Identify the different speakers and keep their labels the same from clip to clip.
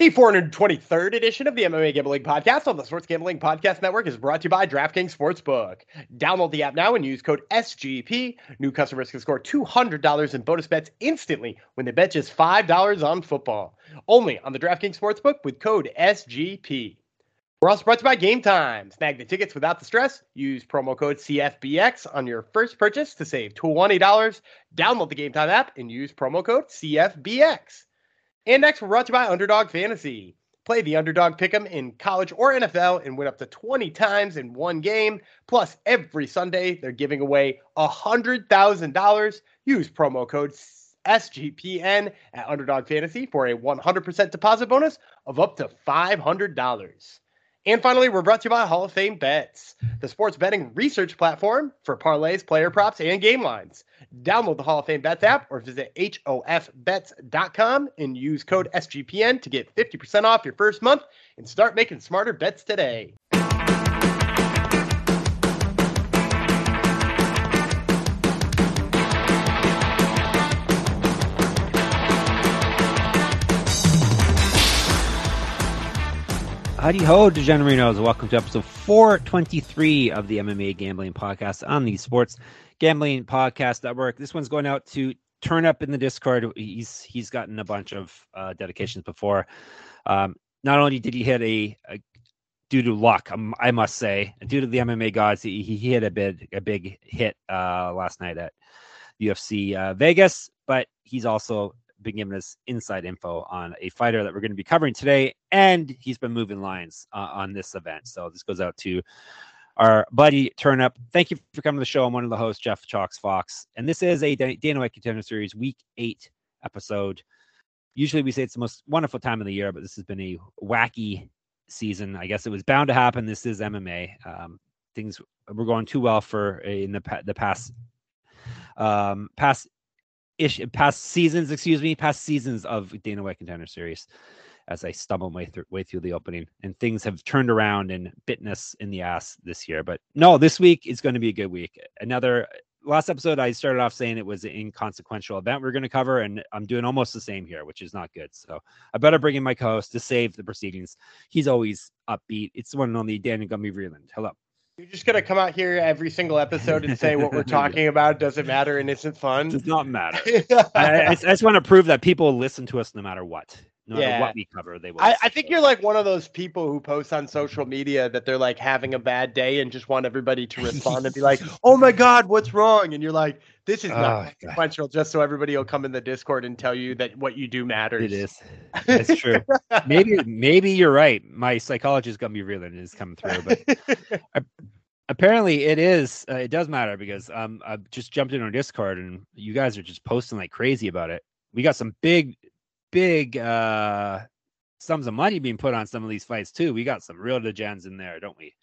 Speaker 1: The 423rd edition of the MMA Gambling Podcast on the Sports Gambling Podcast Network is brought to you by DraftKings Sportsbook. Download the app now and use code SGP. New customers can score $200 in bonus bets instantly when they bet just $5 on football. Only on the DraftKings Sportsbook with code SGP. We're also brought to you by Game Time. Snag the tickets without the stress. Use promo code CFBX on your first purchase to save $20. Download the Game Time app and use promo code CFBX. And next, we're brought to you by Underdog Fantasy. Play the underdog pick'em in college or NFL and win up to 20 times in one game. Plus, every Sunday, they're giving away $100,000. Use promo code SGPN at Underdog Fantasy for a 100% deposit bonus of up to $500. And finally, we're brought to you by Hall of Fame Bets, the sports betting research platform for parlays, player props, and game lines. Download the Hall of Fame Bets app or visit hofbets.com and use code SGPN to get 50% off your first month and start making smarter bets today.
Speaker 2: Howdy ho, DeGenerinos. Welcome to episode 423 of the MMA Gambling Podcast on the Sports Gambling Podcast Network. This one's going out to Turn Up in the Discord. He's he's gotten a bunch of uh, dedications before. Um, not only did he hit a, a due to luck, um, I must say, due to the MMA gods, he, he hit a big a big hit uh, last night at UFC uh, Vegas, but he's also been giving us inside info on a fighter that we're going to be covering today, and he's been moving lines uh, on this event. So this goes out to our buddy Turn Up. Thank you for coming to the show. I'm one of the hosts, Jeff Chalkx Fox, and this is a Dana White Contender Series Week Eight episode. Usually we say it's the most wonderful time of the year, but this has been a wacky season. I guess it was bound to happen. This is MMA. Um, things were going too well for in the the past um, past ish past seasons, excuse me, past seasons of Dana White Contender Series as I stumble my th- way through the opening. And things have turned around and bitten us in the ass this year. But no, this week is going to be a good week. Another last episode, I started off saying it was an inconsequential event we're going to cover, and I'm doing almost the same here, which is not good. So I better bring in my co-host to save the proceedings. He's always upbeat. It's the one and only Danny Gumby Vreeland. Hello.
Speaker 1: You're just gonna come out here every single episode and say what we're talking about doesn't matter and isn't fun.
Speaker 2: Does not matter. I, I, just want to prove that people listen to us no matter what. No matter what we cover, they will.
Speaker 1: I, I think you're like one of those people who post on social media that they're like having a bad day and just want everybody to respond and be like, "Oh my god, what's wrong?" And you're like, "This is
Speaker 2: Oh,
Speaker 1: not
Speaker 2: God.
Speaker 1: consequential," just so everybody will come in the Discord and tell you that what you do matters.
Speaker 2: It is. It's true. maybe maybe you're right. My psychologist got me reeling is coming through, but apparently it is. Uh, it does matter because um I just jumped in on Discord and you guys are just posting like crazy about it. We got some big, big uh sums of money being put on some of these fights too. We got some real degens in there, don't we?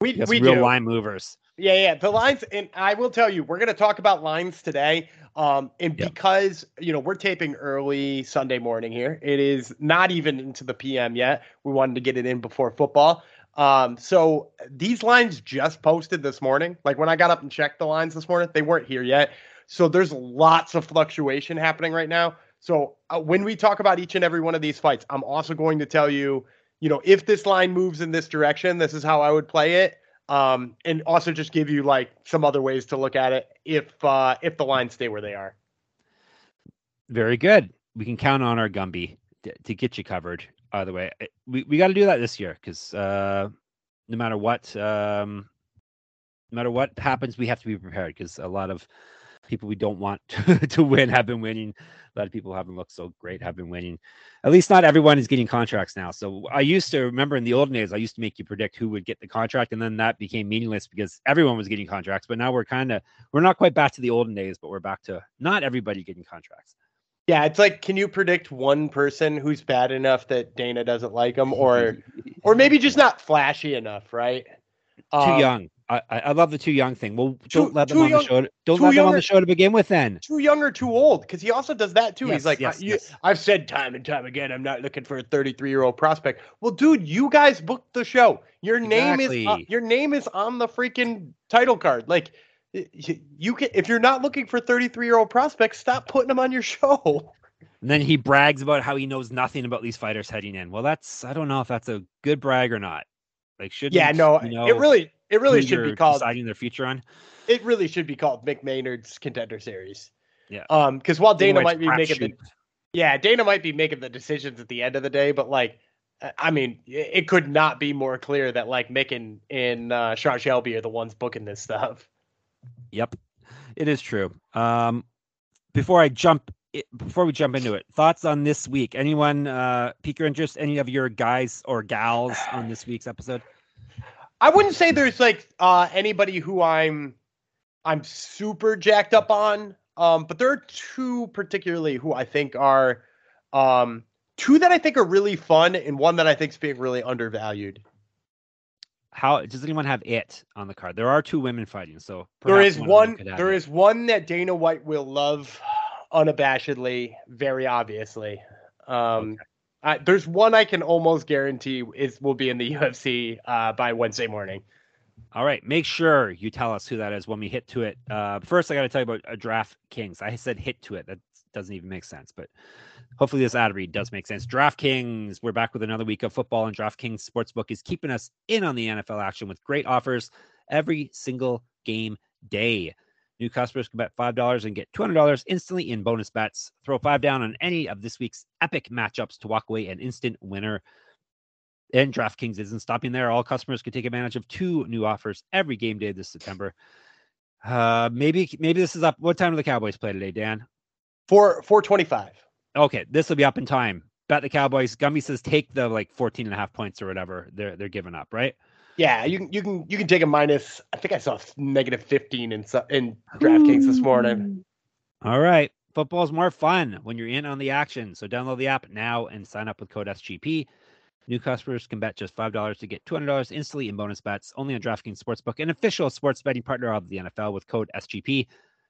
Speaker 1: we
Speaker 2: We
Speaker 1: we
Speaker 2: real
Speaker 1: do.
Speaker 2: line movers.
Speaker 1: Yeah, yeah. The lines, and I will tell you, we're going to talk about lines today. Um, and
Speaker 2: Yep.
Speaker 1: because you know we're taping early Sunday morning here, it is not even into the PM yet. We wanted to get it in before football. Um, so these lines just posted this morning. Like when I got up and checked the lines this morning, they weren't here yet. So there's lots of fluctuation happening right now. So uh, when we talk about each and every one of these fights, I'm also going to tell you, you know, if this line moves in this direction, this is how I would play it um, and also just give you like some other ways to look at it if uh, if the lines stay where they are.
Speaker 2: Very good. We can count on our Gumby to, to get you covered. Either way, Uh, we we got to do that this year because uh, no matter what, um, no matter what happens, we have to be prepared because a lot of people we don't want to, to win have been winning. A lot of people haven't looked so great have been winning. At least not everyone is getting contracts now. So I used to remember in the olden days, I used to make you predict who would get the contract, and then that became meaningless because everyone was getting contracts. But now we're kind of we're not quite back to the olden days, but we're back to not everybody getting contracts.
Speaker 1: Yeah, it's like, can you predict one person who's bad enough that Dana doesn't like them, or or maybe just not flashy enough, right?
Speaker 2: too
Speaker 1: Um,
Speaker 2: young. I, I love the too young thing. Well,
Speaker 1: Too-
Speaker 2: don't let them on
Speaker 1: young-
Speaker 2: the show. Don't let them on the show to begin with. Then
Speaker 1: Too young or too old? Because he also does that too.
Speaker 2: Yes,
Speaker 1: He's like,
Speaker 2: yes,
Speaker 1: you,
Speaker 2: yes.
Speaker 1: I've said time and time again, I'm not looking for a 33 year old prospect. Well, dude, you guys booked the show. Your name is uh, your name is on the freaking title card. Like, you can if you're not looking for 33 year old prospects, stop putting them on your show.
Speaker 2: And then he brags about how he knows nothing about these fighters heading in. Well, that's I don't know if that's a good brag or not. Like, should
Speaker 1: yeah, no,
Speaker 2: you know
Speaker 1: it really, it really should be called.
Speaker 2: deciding their future on.
Speaker 1: It really should be called Mick Maynard's Contender Series.
Speaker 2: Yeah.
Speaker 1: Um, because while Dana might be making the. Yeah, Dana might be making the decisions at the end of the day, but like, I- mean, it it could not be more clear that like Mick and, and uh, Sean Shelby are the ones booking this stuff.
Speaker 2: Yep, it is true. Um, before I jump, before we jump into it, thoughts on this week? Anyone uh, pique your interest? Any of your guys or gals on this week's episode?
Speaker 1: I wouldn't say there's like uh, anybody who I'm I'm super jacked up on, um, but there are two particularly who I think are um, two that I think are really fun, and one that I think is being really undervalued.
Speaker 2: How does anyone have it on the card? There are two women fighting, so
Speaker 1: there is
Speaker 2: perhaps
Speaker 1: is
Speaker 2: of them
Speaker 1: one.
Speaker 2: have
Speaker 1: There is one that Dana White will love unabashedly, very obviously. Um, I, there's one I can almost guarantee is will be in the UFC uh, by Wednesday morning.
Speaker 2: All right, make sure you tell us who that is when we hit to it. Uh, first, I got to tell you about uh, Draft Kings. I said hit to it. That doesn't even make sense, but hopefully this ad read does make sense. DraftKings, we're back with another week of football, and DraftKings Sportsbook is keeping us in on the NFL action with great offers every single game day. New customers can bet $5 and get $200 instantly in bonus bets. Throw five down on any of this week's epic matchups to walk away an instant winner. And DraftKings isn't stopping there. All customers can take advantage of two new offers every game day this September. Uh, maybe maybe this is up. What time do the Cowboys play today, Dan?
Speaker 1: Four four twenty five.
Speaker 2: Okay, this will be up in time. Bet the Cowboys. Gumby says take the like 14 and a half points or whatever they're they're giving up, right?
Speaker 1: Yeah, you can you can you can take a minus. I think I saw negative fifteen in in DraftKings this morning. Hmm.
Speaker 2: All right. Football's more fun when you're in on the action. So download the app now and sign up with code SGP. New customers can bet just $5 to get $200 instantly in bonus bets only on DraftKings Sportsbook, an official sports betting partner of the NFL with code SGP.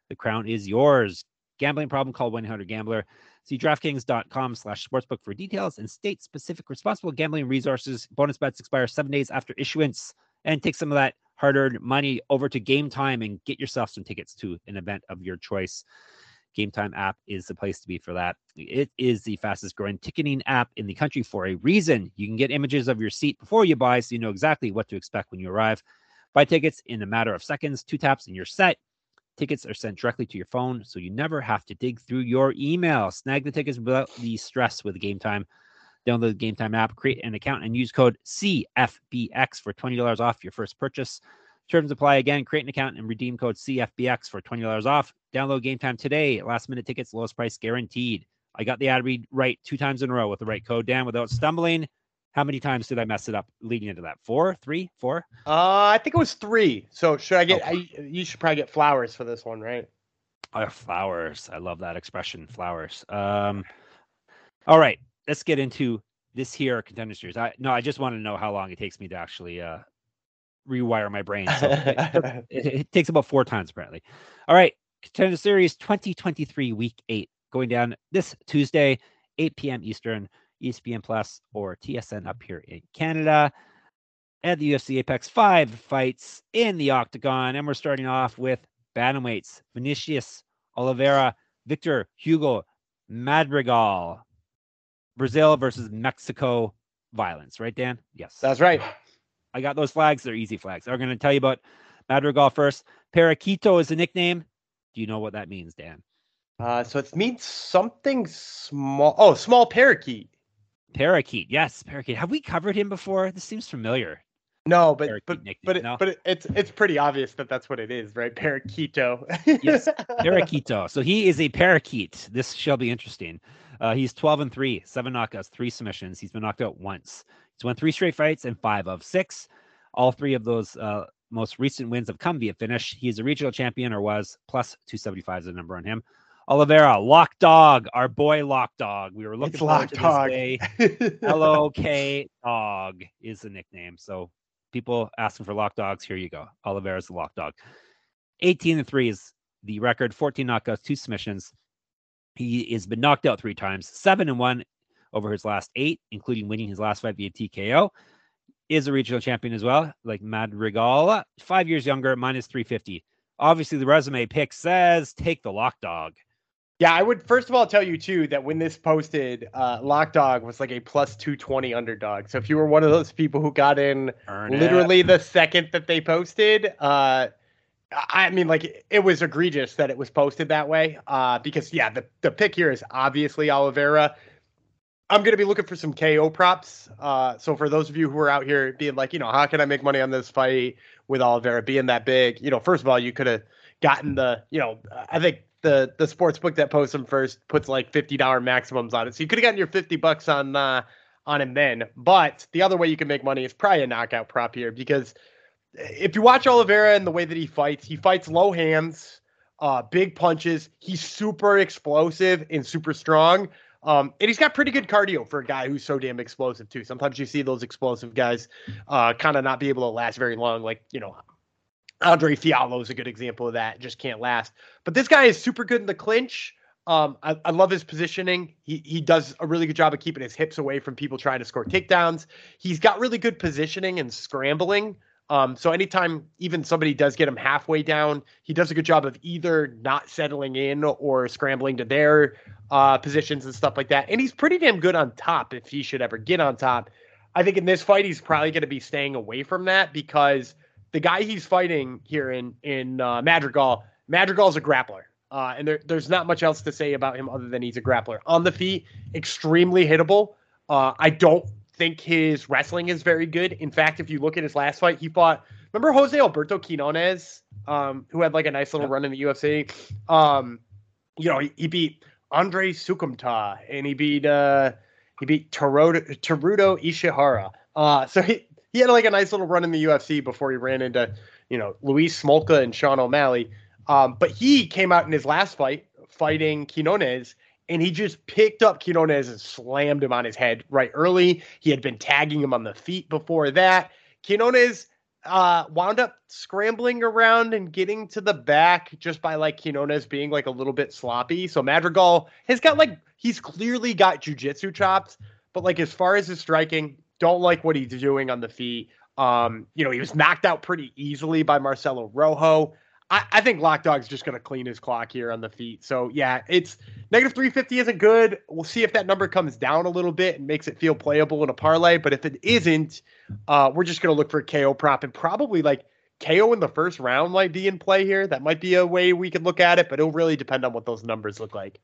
Speaker 2: The crown is yours. Gambling problem, call 1-800-GAMBLER. See DraftKings.com slash sportsbook for details and state-specific responsible gambling resources. Bonus bets expire seven days after issuance. And take some of that hard-earned money over to Game Time and get yourself some tickets to an event of your choice. Game Time app is the place to be for that. It is the fastest growing ticketing app in the country for a reason. You can get images of your seat before you buy so you know exactly what to expect when you arrive. Buy tickets in a matter of seconds, two taps, and you're set. Tickets are sent directly to your phone, so you never have to dig through your email. Snag the tickets without the stress with Game Time. Download the Game Time app, create an account, and use code CFBX for $20 off your first purchase. Terms apply again. Create an account and redeem code CFBX for $20 off. Download Game Time today. Last minute tickets, lowest price guaranteed. I got the ad read right two times in a row with the right code down without stumbling. How many times did I mess it up leading into that? Four, three, four?
Speaker 1: Uh, I think it was three. So should I get?
Speaker 2: Okay.
Speaker 1: I, you should probably get flowers for this one, right?
Speaker 2: Oh, flowers. I love that expression, flowers. Um, all right, let's get into this here contender series. I no, I just want to know how long it takes me to actually uh, rewire my brain. So it, it, it takes about four times apparently. All right, contender series 2023 week eight going down this Tuesday, 8 p.m. Eastern, ESPN Plus or TSN up here in Canada. At the UFC Apex five fights in the octagon, and we're starting off with bantamweights: Vinicius Oliveira, Victor Hugo Madrigal, Brazil versus Mexico violence. Right, Dan? Yes,
Speaker 1: That's right.
Speaker 2: I got those flags. They're easy flags. I'm going to tell you about Madrigal first. Paraquito is the nickname. Do you know what that means, Dan?
Speaker 1: Uh, so it means something small. Oh, small parakeet.
Speaker 2: Parakeet. Yes, parakeet. Have we covered him before? This seems familiar.
Speaker 1: No, but
Speaker 2: Parakeet
Speaker 1: but
Speaker 2: nickname,
Speaker 1: but it,
Speaker 2: no?
Speaker 1: but it, it's it's pretty obvious that that's what it is, right? Parakeeto.
Speaker 2: Yes, Paraquito. So he is a parakeet. This shall be interesting. Uh, he's 12 and 3, seven knockouts, three submissions. He's been knocked out once. He's won three straight fights and five of six. All three of those uh, most recent wins have come via finish. He's a regional champion or was plus 275 is the number on him. Oliveira, Lock Dog, our boy Lock Dog. We were looking
Speaker 1: It's Lock Dog.
Speaker 2: day. L O K Dog is the nickname. So people asking for lock dogs, here you go. Oliveira's the lock dog. 18 and 3 is the record, 14 knockouts, two submissions. He has been knocked out three times, seven and one over his last eight, including winning his last fight via TKO. Is a regional champion as well, like Madrigal, five years younger, minus 350. Obviously, the resume pick says take the lock dog.
Speaker 1: Yeah, I would first of all tell you too that when this posted, uh, Lock Dog was like a plus two twenty underdog. So if you were one of those people who got in
Speaker 2: Earn it.
Speaker 1: literally the second that they posted, uh, I mean, like it was egregious that it was posted that way. Uh, because yeah, the the pick here is obviously Oliveira. I'm gonna be looking for some KO props. Uh, so for those of you who are out here being like, you know, how can I make money on this fight with Oliveira being that big? You know, first of all, you could have gotten the, you know, I think the the sports book that posts him first puts like fifty dollar maximums on it. So you could have gotten your fifty bucks on uh, on him then. But the other way you can make money is probably a knockout prop here because if you watch Oliveira and the way that he fights, he fights low hands, uh, big punches. He's super explosive and super strong. Um, and he's got pretty good cardio for a guy who's so damn explosive too. Sometimes you see those explosive guys uh, kind of not be able to last very long. Like you know, Andre Fialho is a good example of that. Just can't last. But this guy is super good in the clinch. Um, I, I, love his positioning. He he does a really good job of keeping his hips away from people trying to score takedowns. He's got really good positioning and scrambling. Um, so anytime even somebody does get him halfway down, he does a good job of either not settling in or scrambling to their uh, positions and stuff like that. And he's pretty damn good on top if he should ever get on top. I think in this fight he's probably going to be staying away from that because the guy he's fighting here in in uh, Madrigal, Madrigal's a grappler. Uh, and there, there's not much else to say about him other than he's a grappler. On the feet, extremely hittable. Uh, I don't think his wrestling is very good. In fact, if you look at his last fight, he fought. Remember Jose Alberto Quinones, um, who had like a nice little run in the UFC. Um, you know, he, he beat Andre Soukhamthath and he beat uh, he beat Teruto, Teruto Ishihara. Uh, so he he had like a nice little run in the UFC before he ran into you know Louis Smolka and Sean O'Malley. Um, but he came out in his last fight fighting Quinones and he just picked up Quinones and slammed him on his head right early. He had been tagging him on the feet before that. Quinones uh, wound up scrambling around and getting to the back just by like Quinones being like a little bit sloppy. So Madrigal has got like he's clearly got jujitsu chops, but like as far as his striking, don't like what he's doing on the feet. Um, you know, he was knocked out pretty easily by Marcelo Rojo. I, I think Lock Dog's just going to clean his clock here on the feet. So yeah, it's negative 350 isn't good. We'll see if that number comes down a little bit and makes it feel playable in a parlay. But if it isn't, uh, we're just going to look for a KO prop and probably like KO in the first round might be in play here. That might be a way we could look at it, but it'll really depend on what those numbers look like.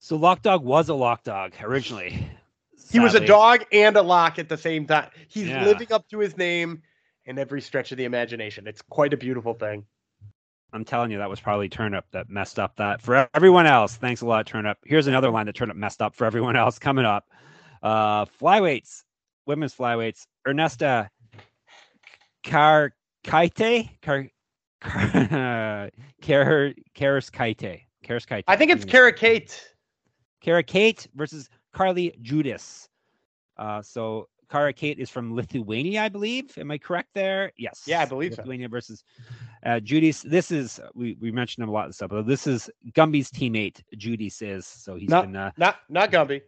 Speaker 2: So Lock Dog was a Lock Dog originally.
Speaker 1: He was a dog and a lock at the same time. He's yeah. living up to his name in every stretch of the imagination. It's quite a beautiful thing.
Speaker 2: I'm telling you, that was probably Turnip that messed up that for everyone else. Thanks a lot, Turnip. Here's another line that Turnip messed up for everyone else coming up. Uh, flyweights, women's flyweights. Ernesta Karkaite, Kar, Kar, Kar, Karaskaite, Karaskaite.
Speaker 1: I think it's Karakate.
Speaker 2: Karakate versus Carli Judice. Uh, so Kara Kate is from Lithuania, I believe. Am I correct there? Yes.
Speaker 1: Yeah, I believe
Speaker 2: Lithuania
Speaker 1: so.
Speaker 2: versus uh, Judice. This is we, we mentioned him a lot and stuff, but this is Gumby's teammate. Judy says so. He's
Speaker 1: not,
Speaker 2: been uh,
Speaker 1: not not Gumby.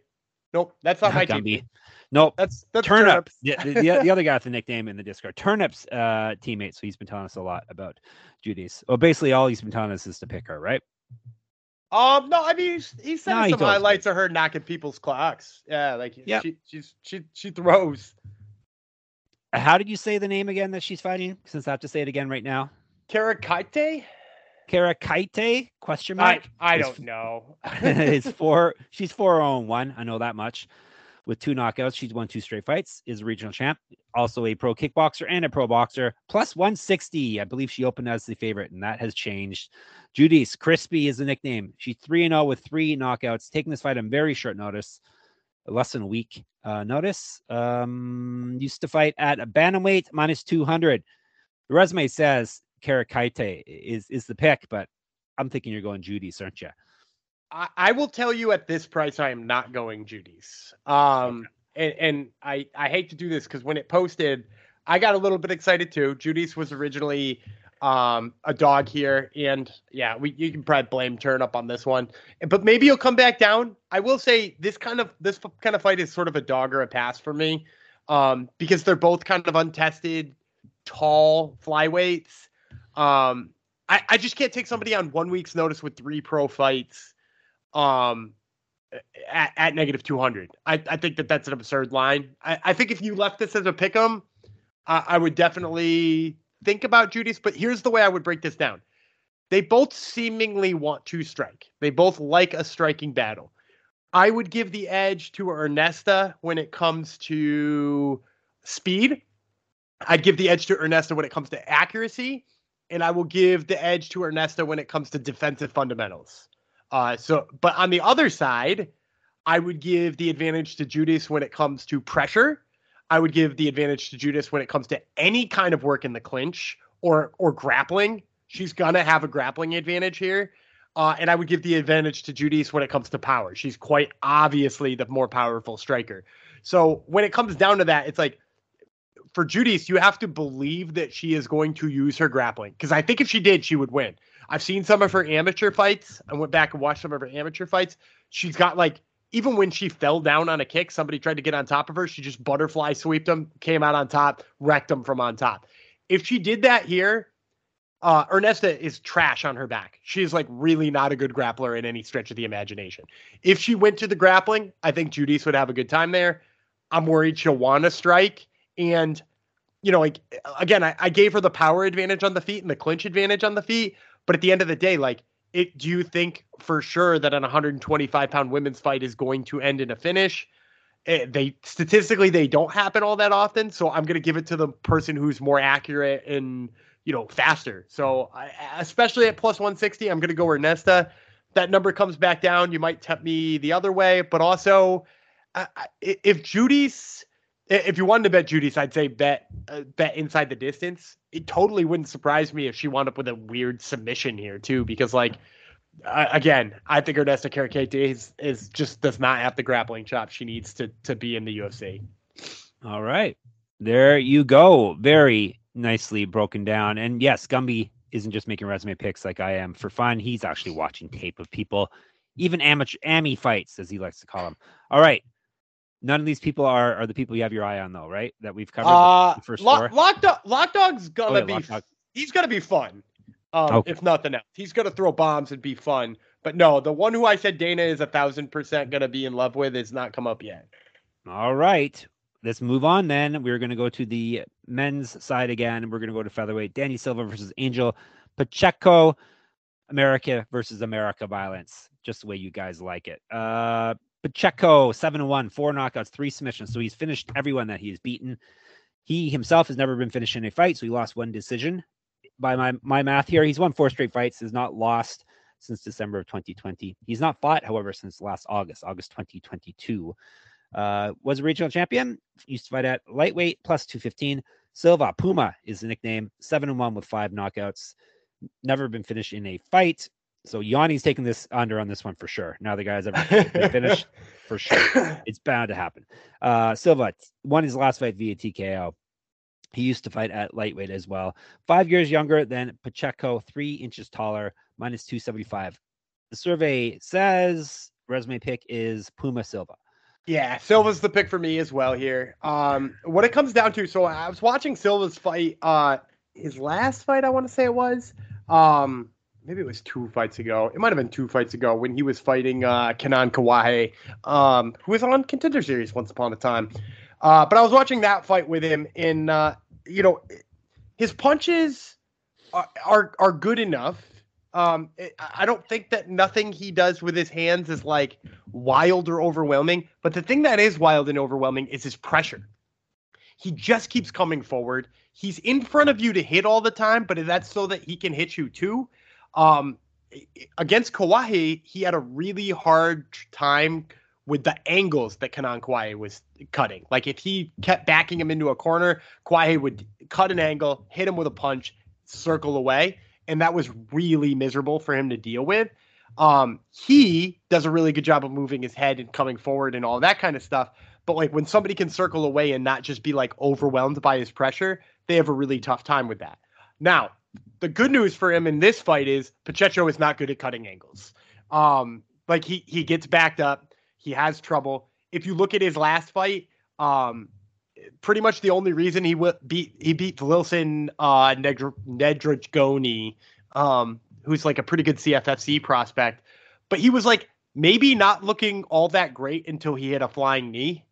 Speaker 1: Nope, that's not, not my
Speaker 2: Gumby. Nope,
Speaker 1: that's that's
Speaker 2: Turnip. the, the, the, other guy with the nickname in the Discord, Turnip's uh, teammate. So he's been telling us a lot about Judice. Well, basically, all he's been telling us is to pick her, right?
Speaker 1: Um, no, I mean he sent no, some highlights of her knocking people's clocks. Yeah, like yep. she she's she she throws.
Speaker 2: How did you say the name again that she's fighting? Since I have to say it again right now.
Speaker 1: Karakite?
Speaker 2: Karakite? Question mark.
Speaker 1: I, I don't know.
Speaker 2: it's four. She's four on oh one. I know that much. With two knockouts, she's won two straight fights. Is a regional champ. Also a pro kickboxer and a pro boxer. Plus 160. I believe she opened as the favorite, and that has changed. Judice Crispy is the nickname. She's 3 0 with three knockouts, taking this fight on very short notice, less than a week uh, notice. Um, used to fight at a bantamweight minus 200. The resume says Karakaite is, is the pick, but I'm thinking you're going Judice, aren't you?
Speaker 1: I, I will tell you at this price, I am not going Judice. Um, okay. and, and I, I hate to do this because when it posted, I got a little bit excited too. Judice was originally um, a dog here, and yeah, we you can probably blame Turnip on this one, but maybe he'll come back down. I will say this kind of this kind of fight is sort of a dog or a pass for me, um, because they're both kind of untested, tall flyweights. Um, I, I just can't take somebody on one week's notice with three pro fights um, at, at negative 200. I, I think that that's an absurd line. I, I think if you left this as a pick 'em, I, I would definitely think about Judice. But here's the way I would break this down they both seemingly want to strike, they both like a striking battle. I would give the edge to Ernesta when it comes to speed. I'd give the edge to Ernesta when it comes to accuracy, and I will give the edge to Ernesta when it comes to defensive fundamentals. Uh, so, but on the other side, I would give the advantage to Judice when it comes to pressure. I would give the advantage to Judice when it comes to any kind of work in the clinch or or grappling. She's gonna have a grappling advantage here. Uh, and I would give the advantage to Judice when it comes to power. She's quite obviously the more powerful striker. So when it comes down to that, it's like for Judice, you have to believe that she is going to use her grappling because I think if she did, she would win. I've seen some of her amateur fights. I went back and watched some of her amateur fights. She's got like even when she fell down on a kick, somebody tried to get on top of her. She just butterfly swept them, came out on top, wrecked them from on top. If she did that here, uh, Ernesta is trash on her back. She is like really not a good grappler in any stretch of the imagination. If she went to the grappling, I think Judice would have a good time there. I'm worried she'll want to strike. And, you know, like, again, I, I gave her the power advantage on the feet and the clinch advantage on the feet. But at the end of the day, like, it, do you think for sure that an 125 pound women's fight is going to end in a finish? Eh, they statistically they don't happen all that often, so I'm going to give it to the person who's more accurate and you know, faster. So I, especially at plus 160, I'm going to go Ernesta. That number comes back down. You might tempt me the other way, but also uh, if Judice, if you wanted to bet Judice, I'd say bet uh, bet inside the distance. It totally wouldn't surprise me if she wound up with a weird submission here too, because like uh, again, I think Ernesta Caranquete is is just does not have the grappling chop she needs to to be in the UFC.
Speaker 2: All right, there you go. Very nicely broken down. And yes, Gumby isn't just making resume picks like I am for fun. He's actually watching tape of people, even amateur Ami fights, as he likes to call them. All right. None of these people are are the people you have your eye on though, right? That we've covered.
Speaker 1: Uh, the first Lock, Lock, Dog, Lock Dog's gonna oh, be. Dog. He's gonna be fun. Um, okay. if nothing else, he's gonna throw bombs and be fun. But no, the one who I said Dana is a thousand percent gonna be in love with is not come up yet.
Speaker 2: All right let's move on then. We're to go to the men's side again. We're to go to featherweight. Danny Silva versus Angel Pacheco. America versus America violence, just the way you guys like it. Uh, Pacheco, 7 1, four knockouts, three submissions. So he's finished everyone that he's beaten. He himself has never been finished in a fight, so he lost one decision. By my, my math here, he's won four straight fights, has not lost since December of 2020. He's not fought, however, since last August, August 2022. Uh, was a regional champion. Used to fight at lightweight plus 215. Silva Puma is the nickname. Seven and one with five knockouts. Never been finished in a fight. So Yanni's taking this under on this one for sure. Now the guy's ever finished for sure. It's bound to happen. Uh, Silva won his last fight via TKO. He used to fight at lightweight as well. Five years younger than Pacheco, three inches taller, minus 275. The survey says resume pick is Puma Silva.
Speaker 1: Yeah, Silva's the pick for me as well here. Um, what it comes down to, so I was watching Silva's fight, uh, his last fight, I want to say it was. Um, maybe it was two fights ago. It might have been two fights ago when he was fighting uh, Kenan Kawahe, um, who was on Contender Series once upon a time. Uh, but I was watching that fight with him, and uh, you know, his punches are, are are good enough um, it, I don't think that nothing he does with his hands is like wild or overwhelming. But the thing that is wild and overwhelming is his pressure. He just keeps coming forward. He's in front of you to hit all the time, but that's so that he can hit you too. Um, against Kawahe, he had a really hard time with the angles that Kenan Kawahe was cutting. Like if he kept backing him into a corner, Kawahe would cut an angle, hit him with a punch, circle away and that was really miserable for him to deal with. Um, he does a really good job of moving his head and coming forward and all that kind of stuff. But like when somebody can circle away and not just be like overwhelmed by his pressure, they have a really tough time with that. Now, the good news for him in this fight is Pacheco is not good at cutting angles. Um, like he he gets backed up, he has trouble. If you look at his last fight, um, pretty much the only reason he w- beat he beat Wilson uh, Nedragoni, um, who's like a pretty good CFFC prospect, but he was like maybe not looking all that great until he hit a flying knee.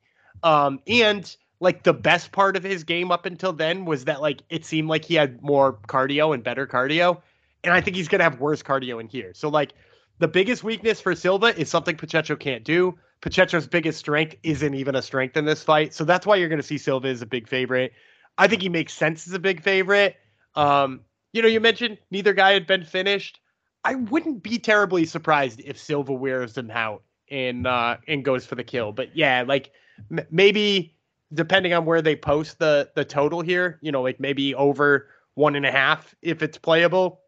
Speaker 1: Um, and like the best part of his game up until then was that like it seemed like he had more cardio and better cardio. And I think he's gonna have worse cardio in here. So like the biggest weakness for Silva is something Pacheco can't do. Pacheco's biggest strength isn't even a strength in this fight. So that's why you're gonna see Silva as a big favorite. I think he makes sense as a big favorite. Um, you know, you mentioned neither guy had been finished. I wouldn't be terribly surprised if Silva wears him out and uh and goes for the kill. But yeah, like m- maybe depending on where they post the the total here, you know, like maybe over one and a half if it's playable.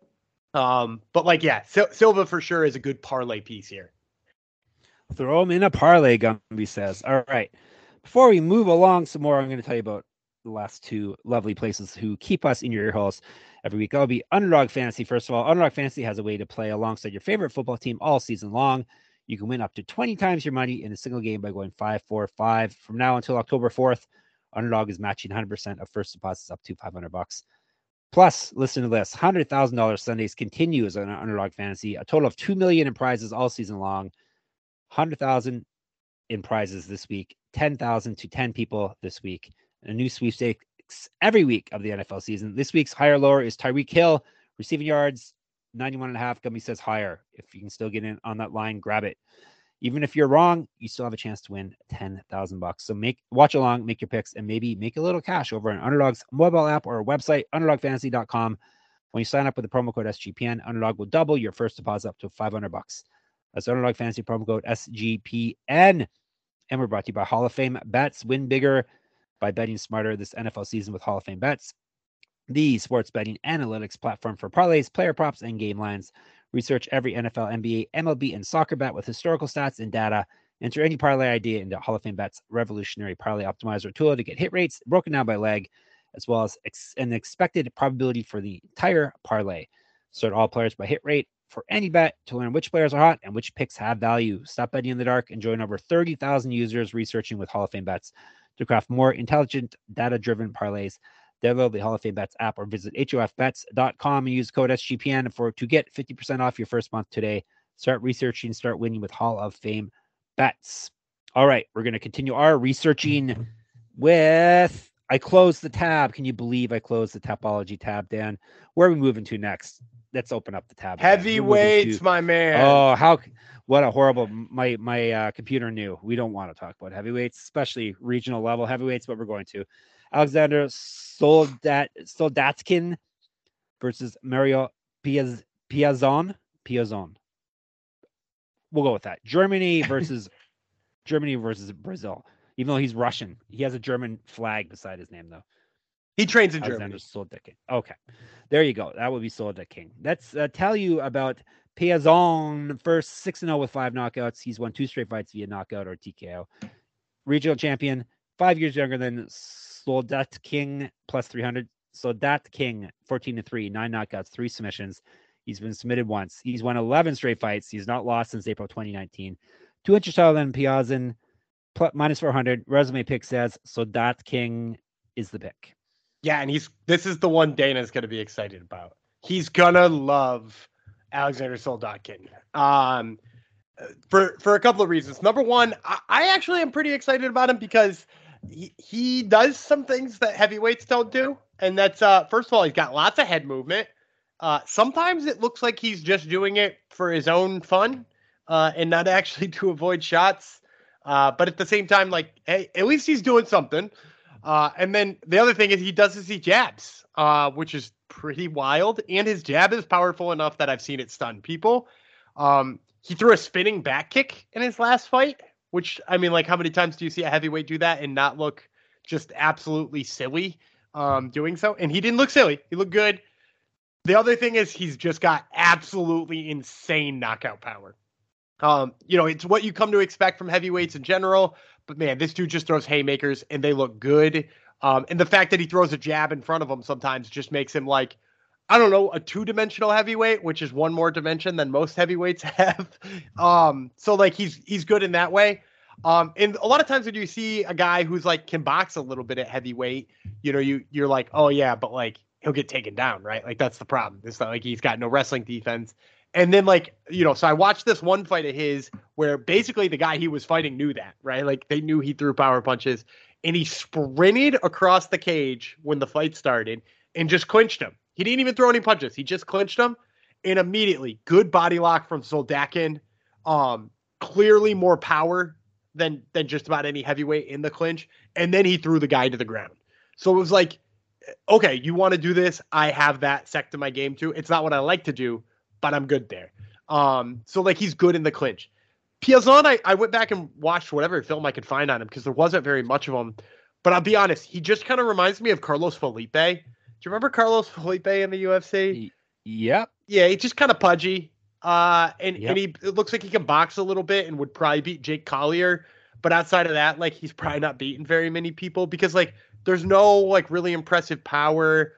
Speaker 1: Um, but like yeah, Sil- Silva for sure is a good parlay piece here.
Speaker 2: Throw him in a parlay, Gumby says. All right. Before we move along some more, I'm going to tell you about the last two lovely places who keep us in your ear holes every week. That'll be Underdog Fantasy. First of all, Underdog Fantasy has a way to play alongside your favorite football team all season long. You can win up to 20 times your money in a single game by going 5 4 5. From now until October 4th, Underdog is matching 100% of first deposits up to 500 bucks. Plus, listen to this $100,000 Sundays continues on Underdog Fantasy, a total of 2 million in prizes all season long. 100,000 in prizes this week, 10,000 to 10 people this week, and a new sweepstakes every week of the NFL season. This week's higher lower is Tyreek Hill, receiving yards 91 and a half. Gumby says higher. If you can still get in on that line, grab it. Even if you're wrong, you still have a chance to win 10,000 bucks. So make watch along, make your picks, and maybe make a little cash over on Underdog's mobile app or website, underdogfantasy.com. When you sign up with the promo code SGPN, Underdog will double your first deposit up to 500 bucks. That's Underdog Fantasy promo code SGPN. And we're brought to you by Hall of Fame Bets. Win bigger by betting smarter this NFL season with Hall of Fame Bets the sports betting analytics platform for parlays, player props, and game lines. Research every NFL, NBA, MLB, and soccer bet with historical stats and data. Enter any parlay idea into Hall of Fame Bet's revolutionary parlay optimizer tool to get hit rates broken down by leg, as well as ex- an expected probability for the entire parlay. Sort all players by hit rate for any bet to learn which players are hot and which picks have value. Stop betting in the dark and join over 30,000 users researching with Hall of Fame Bets to craft more intelligent, data driven parlays Download the Hall of Fame Bets app or visit hofbets.com and use code SGPN for to get 50% off your first month today. Start researching, start winning with Hall of Fame bets. All right, we're going to continue our researching with I closed the tab. Can you believe I closed the Tapology tab, Dan? Where are we moving to next? Let's open up the tab.
Speaker 1: Heavyweights, my man.
Speaker 2: Oh, how what a horrible my my uh, computer knew. We don't want to talk about heavyweights, especially regional level heavyweights, but we're going to. Alexander Soldat Soldatkin versus Mario Piaz, Piazon. Piazon. We'll go with that. Germany versus Germany versus Brazil. Even though he's Russian, he has a German flag beside his name, though.
Speaker 1: He trains in
Speaker 2: Alexander
Speaker 1: Germany.
Speaker 2: Soldatkin. Okay, there you go. That would be Soldatkin. Let's uh, tell you about Piazon. First six and zero with five knockouts. He's won two straight fights via knockout or TKO. Regional champion, five years younger than Soldatkin plus 300. So Soldatkin, 14 to 3, nine knockouts, three submissions. He's been submitted once. He's won 11 straight fights. He's not lost since April 2019. Two inches taller than Piazon, plus, minus 400. Resume pick says Soldatkin is the pick.
Speaker 1: Yeah, and he's this is the one Dana's going to be excited about. He's gonna love Alexander Soldatkin. Um, for for a couple of reasons. Number one, I, I actually am pretty excited about him because he, does some things that heavyweights don't do, and that's uh first of all he's got lots of head movement. Uh, sometimes it looks like he's just doing it for his own fun, uh, and not actually to avoid shots. Uh, but at the same time, like hey, at least he's doing something. Uh, and then the other thing is he does is he jabs, uh, which is pretty wild. And his jab is powerful enough that I've seen it stun people. Um, he threw a spinning back kick in his last fight, which I mean, like, how many times do you see a heavyweight do that and not look just absolutely silly um, doing so? And he didn't look silly. He looked good. The other thing is he's just got absolutely insane knockout power. Um, you know, it's what you come to expect from heavyweights in general. But man, this dude just throws haymakers and they look good. Um, and the fact that he throws a jab in front of him sometimes just makes him like, I don't know, a two dimensional heavyweight, which is one more dimension than most heavyweights have. Um, so like he's he's good in that way. Um, and a lot of times when you see a guy who's like can box a little bit at heavyweight, you know, you you're like, oh yeah, but like he'll get taken down, right? Like that's the problem. It's not like he's got no wrestling defense. And then like, you know, so I watched this one fight of his where basically the guy he was fighting knew that, right? Like they knew he threw power punches and he sprinted across the cage when the fight started and just clinched him. He didn't even throw any punches. He just clinched him and immediately good body lock from Soldatkin. Um, clearly more power than than just about any heavyweight in the clinch. And then he threw the guy to the ground. So it was like, okay, you want to do this? I have that sect of my game too. It's not what I like to do, but I'm good there. Um, so like he's good in the clinch. Piazon, I, I went back and watched whatever film I could find on him because there wasn't very much of him. But I'll be honest, he just kind of reminds me of Carlos Felipe. Do you remember Carlos Felipe in the UFC?
Speaker 2: Yep.
Speaker 1: Yeah, he's just kind of pudgy. Uh, and,
Speaker 2: Yep.
Speaker 1: and he it looks like he can box a little bit and would probably beat Jake Collier. But outside of that, like he's probably not beating very many people because like there's no like really impressive power.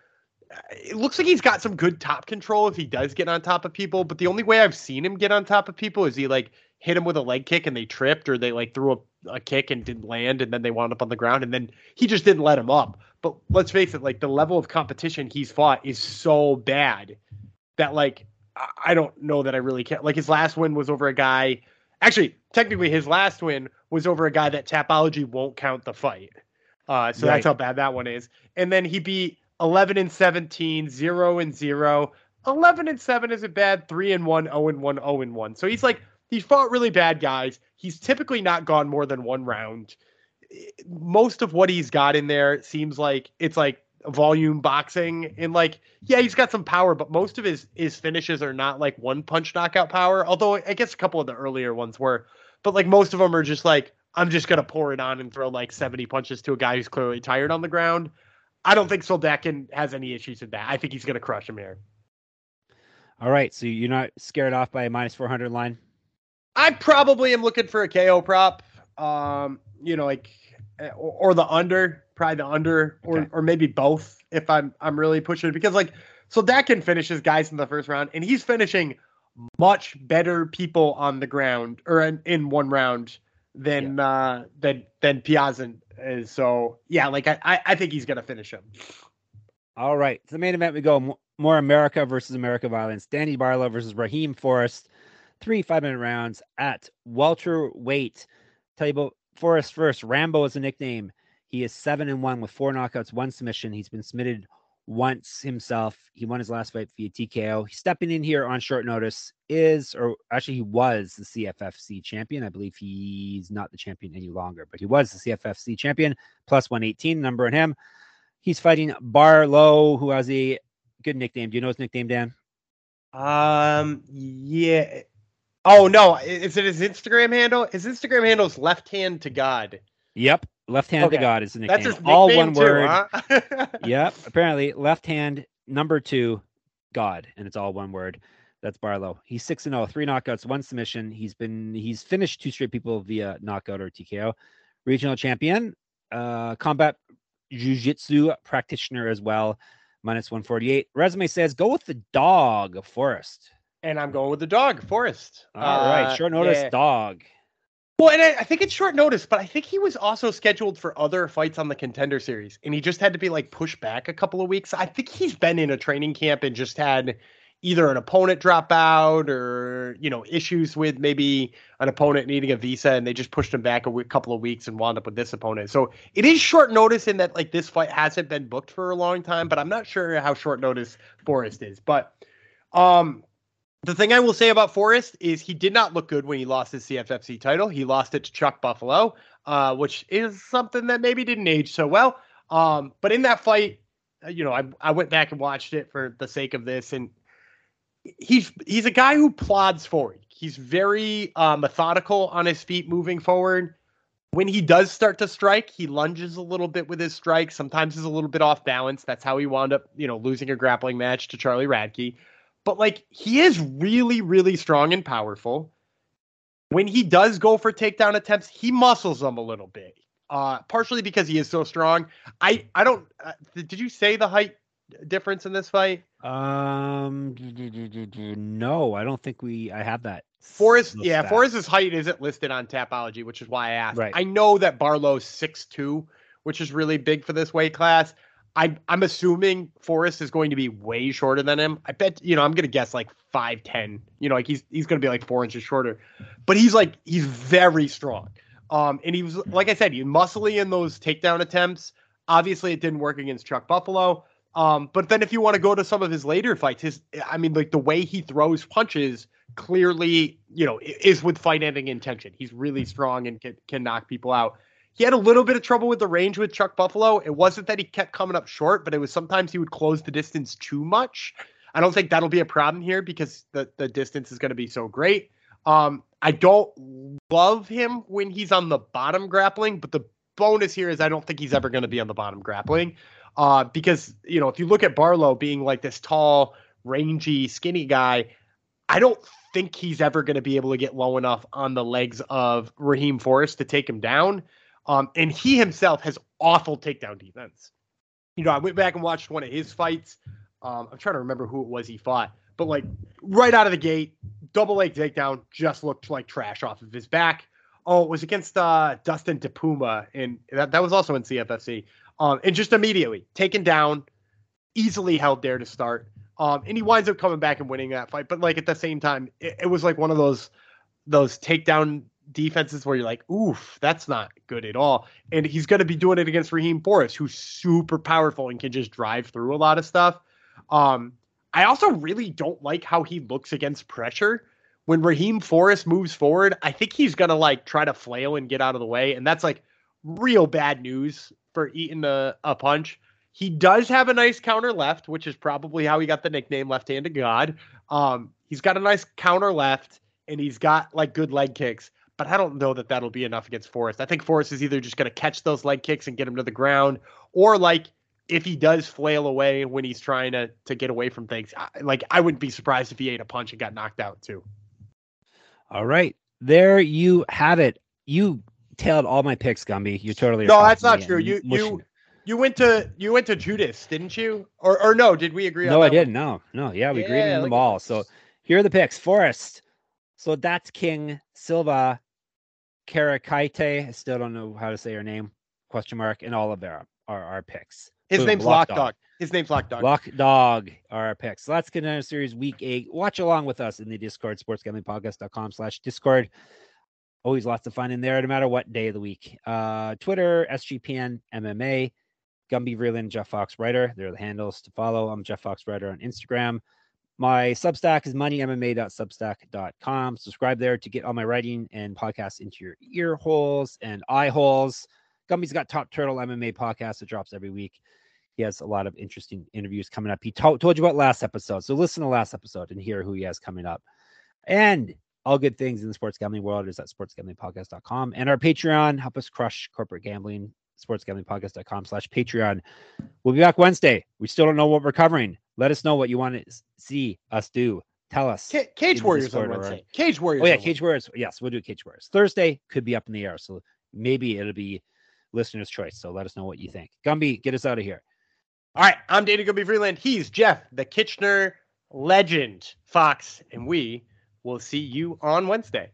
Speaker 1: It looks like he's got some good top control if he does get on top of people. But the only way I've seen him get on top of people is he like hit him with a leg kick and they tripped or they like threw a, a kick and didn't land and then they wound up on the ground and then he just didn't let him up. But let's face it, like the level of competition he's fought is so bad that like I- don't know that I really care. Like his last win was over a guy. Actually, technically, his last win was over a guy that Tapology won't count the fight. Uh, so
Speaker 2: Right.
Speaker 1: that's how bad that one is. And then he beat 11 and 17, 0 and 0. 11 and 7 isn't bad. 3 and 1, 0 and 1, 0 and 1. So he's like, he's fought really bad guys. He's typically not gone more than one round. Most of what he's got in there seems like it's like volume boxing and like yeah he's got some power but most of his his finishes are not like one punch knockout power although i guess a couple of the earlier ones were but like most of them are just like i'm just gonna pour it on and throw like 70 punches to a guy who's clearly tired on the ground i don't think Soldatkin has any issues with that i think he's gonna crush him here
Speaker 2: All right. So you're not scared off by a minus 400 line?
Speaker 1: I probably am looking for a ko prop um you know like eh, or, or the under probably the under or
Speaker 2: Okay.
Speaker 1: or maybe both if i'm i'm really pushing because like Soldatkin finishes guys in the first round and he's finishing much better people on the ground or in, in one round than uh than than Piazza is. So yeah, like I I, I think he's gonna finish him.
Speaker 2: All right. To the main event, we go more America versus America violence. Danny Barlow versus Raheem Forrest. Three five minute rounds at welterweight. Tell you about Forrest first. Rambo is a nickname. He is seven and one with four knockouts, one submission. He's been submitted once himself. He won his last fight via TKO. He's stepping in here on short notice. Is or actually he was the CFFC champion. I believe he's not the champion any longer, but he was the CFFC champion. Plus 118 number in him. He's fighting Barlow, who has a good nickname. Do you know his nickname, Dan?
Speaker 1: Um yeah. Oh no, is it his Instagram handle? His Instagram handle is left hand to God.
Speaker 2: Yep. Left hand
Speaker 1: Okay.
Speaker 2: to God is the nickname.
Speaker 1: That's his
Speaker 2: All one
Speaker 1: too,
Speaker 2: word.
Speaker 1: huh?
Speaker 2: Yep. Apparently, left hand number two, God, and it's all one word. That's Barlow. He's six and zero, three knockouts, one submission. He's been he's finished two straight people via knockout or TKO. Regional champion, uh, combat jiu-jitsu practitioner as well. Minus one forty eight. Resume says go with the dog, Forrest.
Speaker 1: And I'm going with the dog, Forrest.
Speaker 2: All right,
Speaker 1: Uh,
Speaker 2: short notice
Speaker 1: yeah.
Speaker 2: dog.
Speaker 1: Well, and I, I think it's short notice, but I think he was also scheduled for other fights on the contender series, and he just had to be like pushed back a couple of weeks. I think he's been in a training camp and just had either an opponent drop out or you know issues with maybe an opponent needing a visa, and they just pushed him back a w- couple of weeks and wound up with this opponent. So it is short notice in that like this fight hasn't been booked for a long time, but I'm not sure how short notice Forrest is, but. Um, the thing I will say about Forrest is he did not look good when he lost his CFFC title. He lost it to Chuck Buffalo, uh, which is something that maybe didn't age so well. Um, but in that fight, uh, you know, I, I went back and watched it for the sake of this, and he's he's a guy who plods forward. He's very uh, methodical on his feet moving forward. When he does start to strike, he lunges a little bit with his strike. Sometimes he's a little bit off balance. That's how he wound up, you know, losing a grappling match to Charlie Radtke but like he is really really strong and powerful when he does go for takedown attempts he muscles them a little bit uh partially because he is so strong i i don't uh, did you say the height difference in this fight
Speaker 2: Um, no, I don't think we. I have that.
Speaker 1: Forrest, yeah,
Speaker 2: stats.
Speaker 1: Forrest's height isn't listed on Tapology, which is why I asked.
Speaker 2: Right.
Speaker 1: I know that Barlow's 6'2, which is really big for this weight class. I, I'm assuming Forrest is going to be way shorter than him. I bet you know I'm gonna guess like five ten. You know, like he's he's gonna be like four inches shorter, but he's like he's very strong. Um, and he was like I said, he muscly in those takedown attempts. Obviously, it didn't work against Chuck Buffalo. Um, but then if you want to go to some of his later fights, his I mean, like the way he throws punches clearly, you know, is with fight ending intention. He's really strong and can, can knock people out. He had a little bit of trouble with the range with Chuck Buffalo. It wasn't that he kept coming up short, but it was sometimes he would close the distance too much. I don't think that'll be a problem here because the, the distance is going to be so great. Um, I don't love him when he's on the bottom grappling, but the bonus here is I don't think he's ever going to be on the bottom grappling. Uh, because you know, if you look at Barlow being like this tall, rangy, skinny guy, I don't think he's ever going to be able to get low enough on the legs of Raheem Forrest to take him down. Um, and he himself has awful takedown defense. You know, I went back and watched one of his fights. Um, I'm trying to remember who it was he fought, but like right out of the gate, double leg takedown just looked like trash off of his back. Oh, it was against uh, Dustin DePuma, and that, that was also in CFFC. Um, and just immediately taken down, easily held there to start. Um, and he winds up coming back and winning that fight. But like at the same time, it, it was like one of those those takedown defenses where you're like, oof, that's not good at all. And he's going to be doing it against Raheem Forrest, who's super powerful and can just drive through a lot of stuff. Um, I also really don't like how he looks against pressure. When Raheem Forrest moves forward, I think he's going to like try to flail and get out of the way. And that's like real bad news for eating a, a punch. He does have a nice counter left, which is probably how he got the nickname left handed God. Um, he's got a nice counter left and he's got like good leg kicks but I don't know that that'll be enough against Forrest. I think Forrest is either just going to catch those leg kicks and get him to the ground, or like if he does flail away when he's trying to to get away from things, like I wouldn't be surprised if he ate a punch and got knocked out too.
Speaker 2: All right, there you have it. You tailed all my picks, Gumby. You totally
Speaker 1: no, that's not true. You you you went to you went to Judice, didn't you? Or or no? Did we agree?
Speaker 2: No, I didn't. No, no. Yeah, we yeah, agreed on them all. So here are the picks. Forrest. So that's King Silva Karakaite, I still don't know how to say her name, question mark, and Oliveira are our picks.
Speaker 1: His Boom, name's Lok Dog. Dog. His name's Lok Dog.
Speaker 2: Lok Dog are our picks. So let's get series week eight. Watch along with us in the Discord, sportsgamblingpodcast.com slash Discord. Always lots of fun in there, no matter what day of the week. Uh, Twitter, SGPN, MMA, Gumby Vreeland, Jeff Fox Writer. They're the handles to follow. I'm Jeff Fox Writer on Instagram. My Substack is moneymma.substack.com. Subscribe there to get all my writing and podcasts into your ear holes and eye holes. Gumby's got Top Turtle MMA podcast that drops every week. He has a lot of interesting interviews coming up. He to- told you about last episode. So listen to last episode and hear who he has coming up. And all good things in the sports gambling world is at sportsgamblingpodcast.com. And our Patreon, help us crush corporate gambling, sportsgamblingpodcast.com slash Patreon. We'll be back Wednesday. We still don't know what we're covering. Let us know what you want to see us do. Tell us.
Speaker 1: C- Cage Warriors on Wednesday. Cage Warriors.
Speaker 2: Oh yeah, Cage Warriors. Yes, we'll do Cage Warriors. Thursday could be up in the air, so maybe it'll be listener's choice. So let us know what you think. Gumby, get us out of here.
Speaker 1: All right, I'm Dana Gumby Vreeland. He's Jeff, the Kitchener legend, Fox, and we will see you on Wednesday.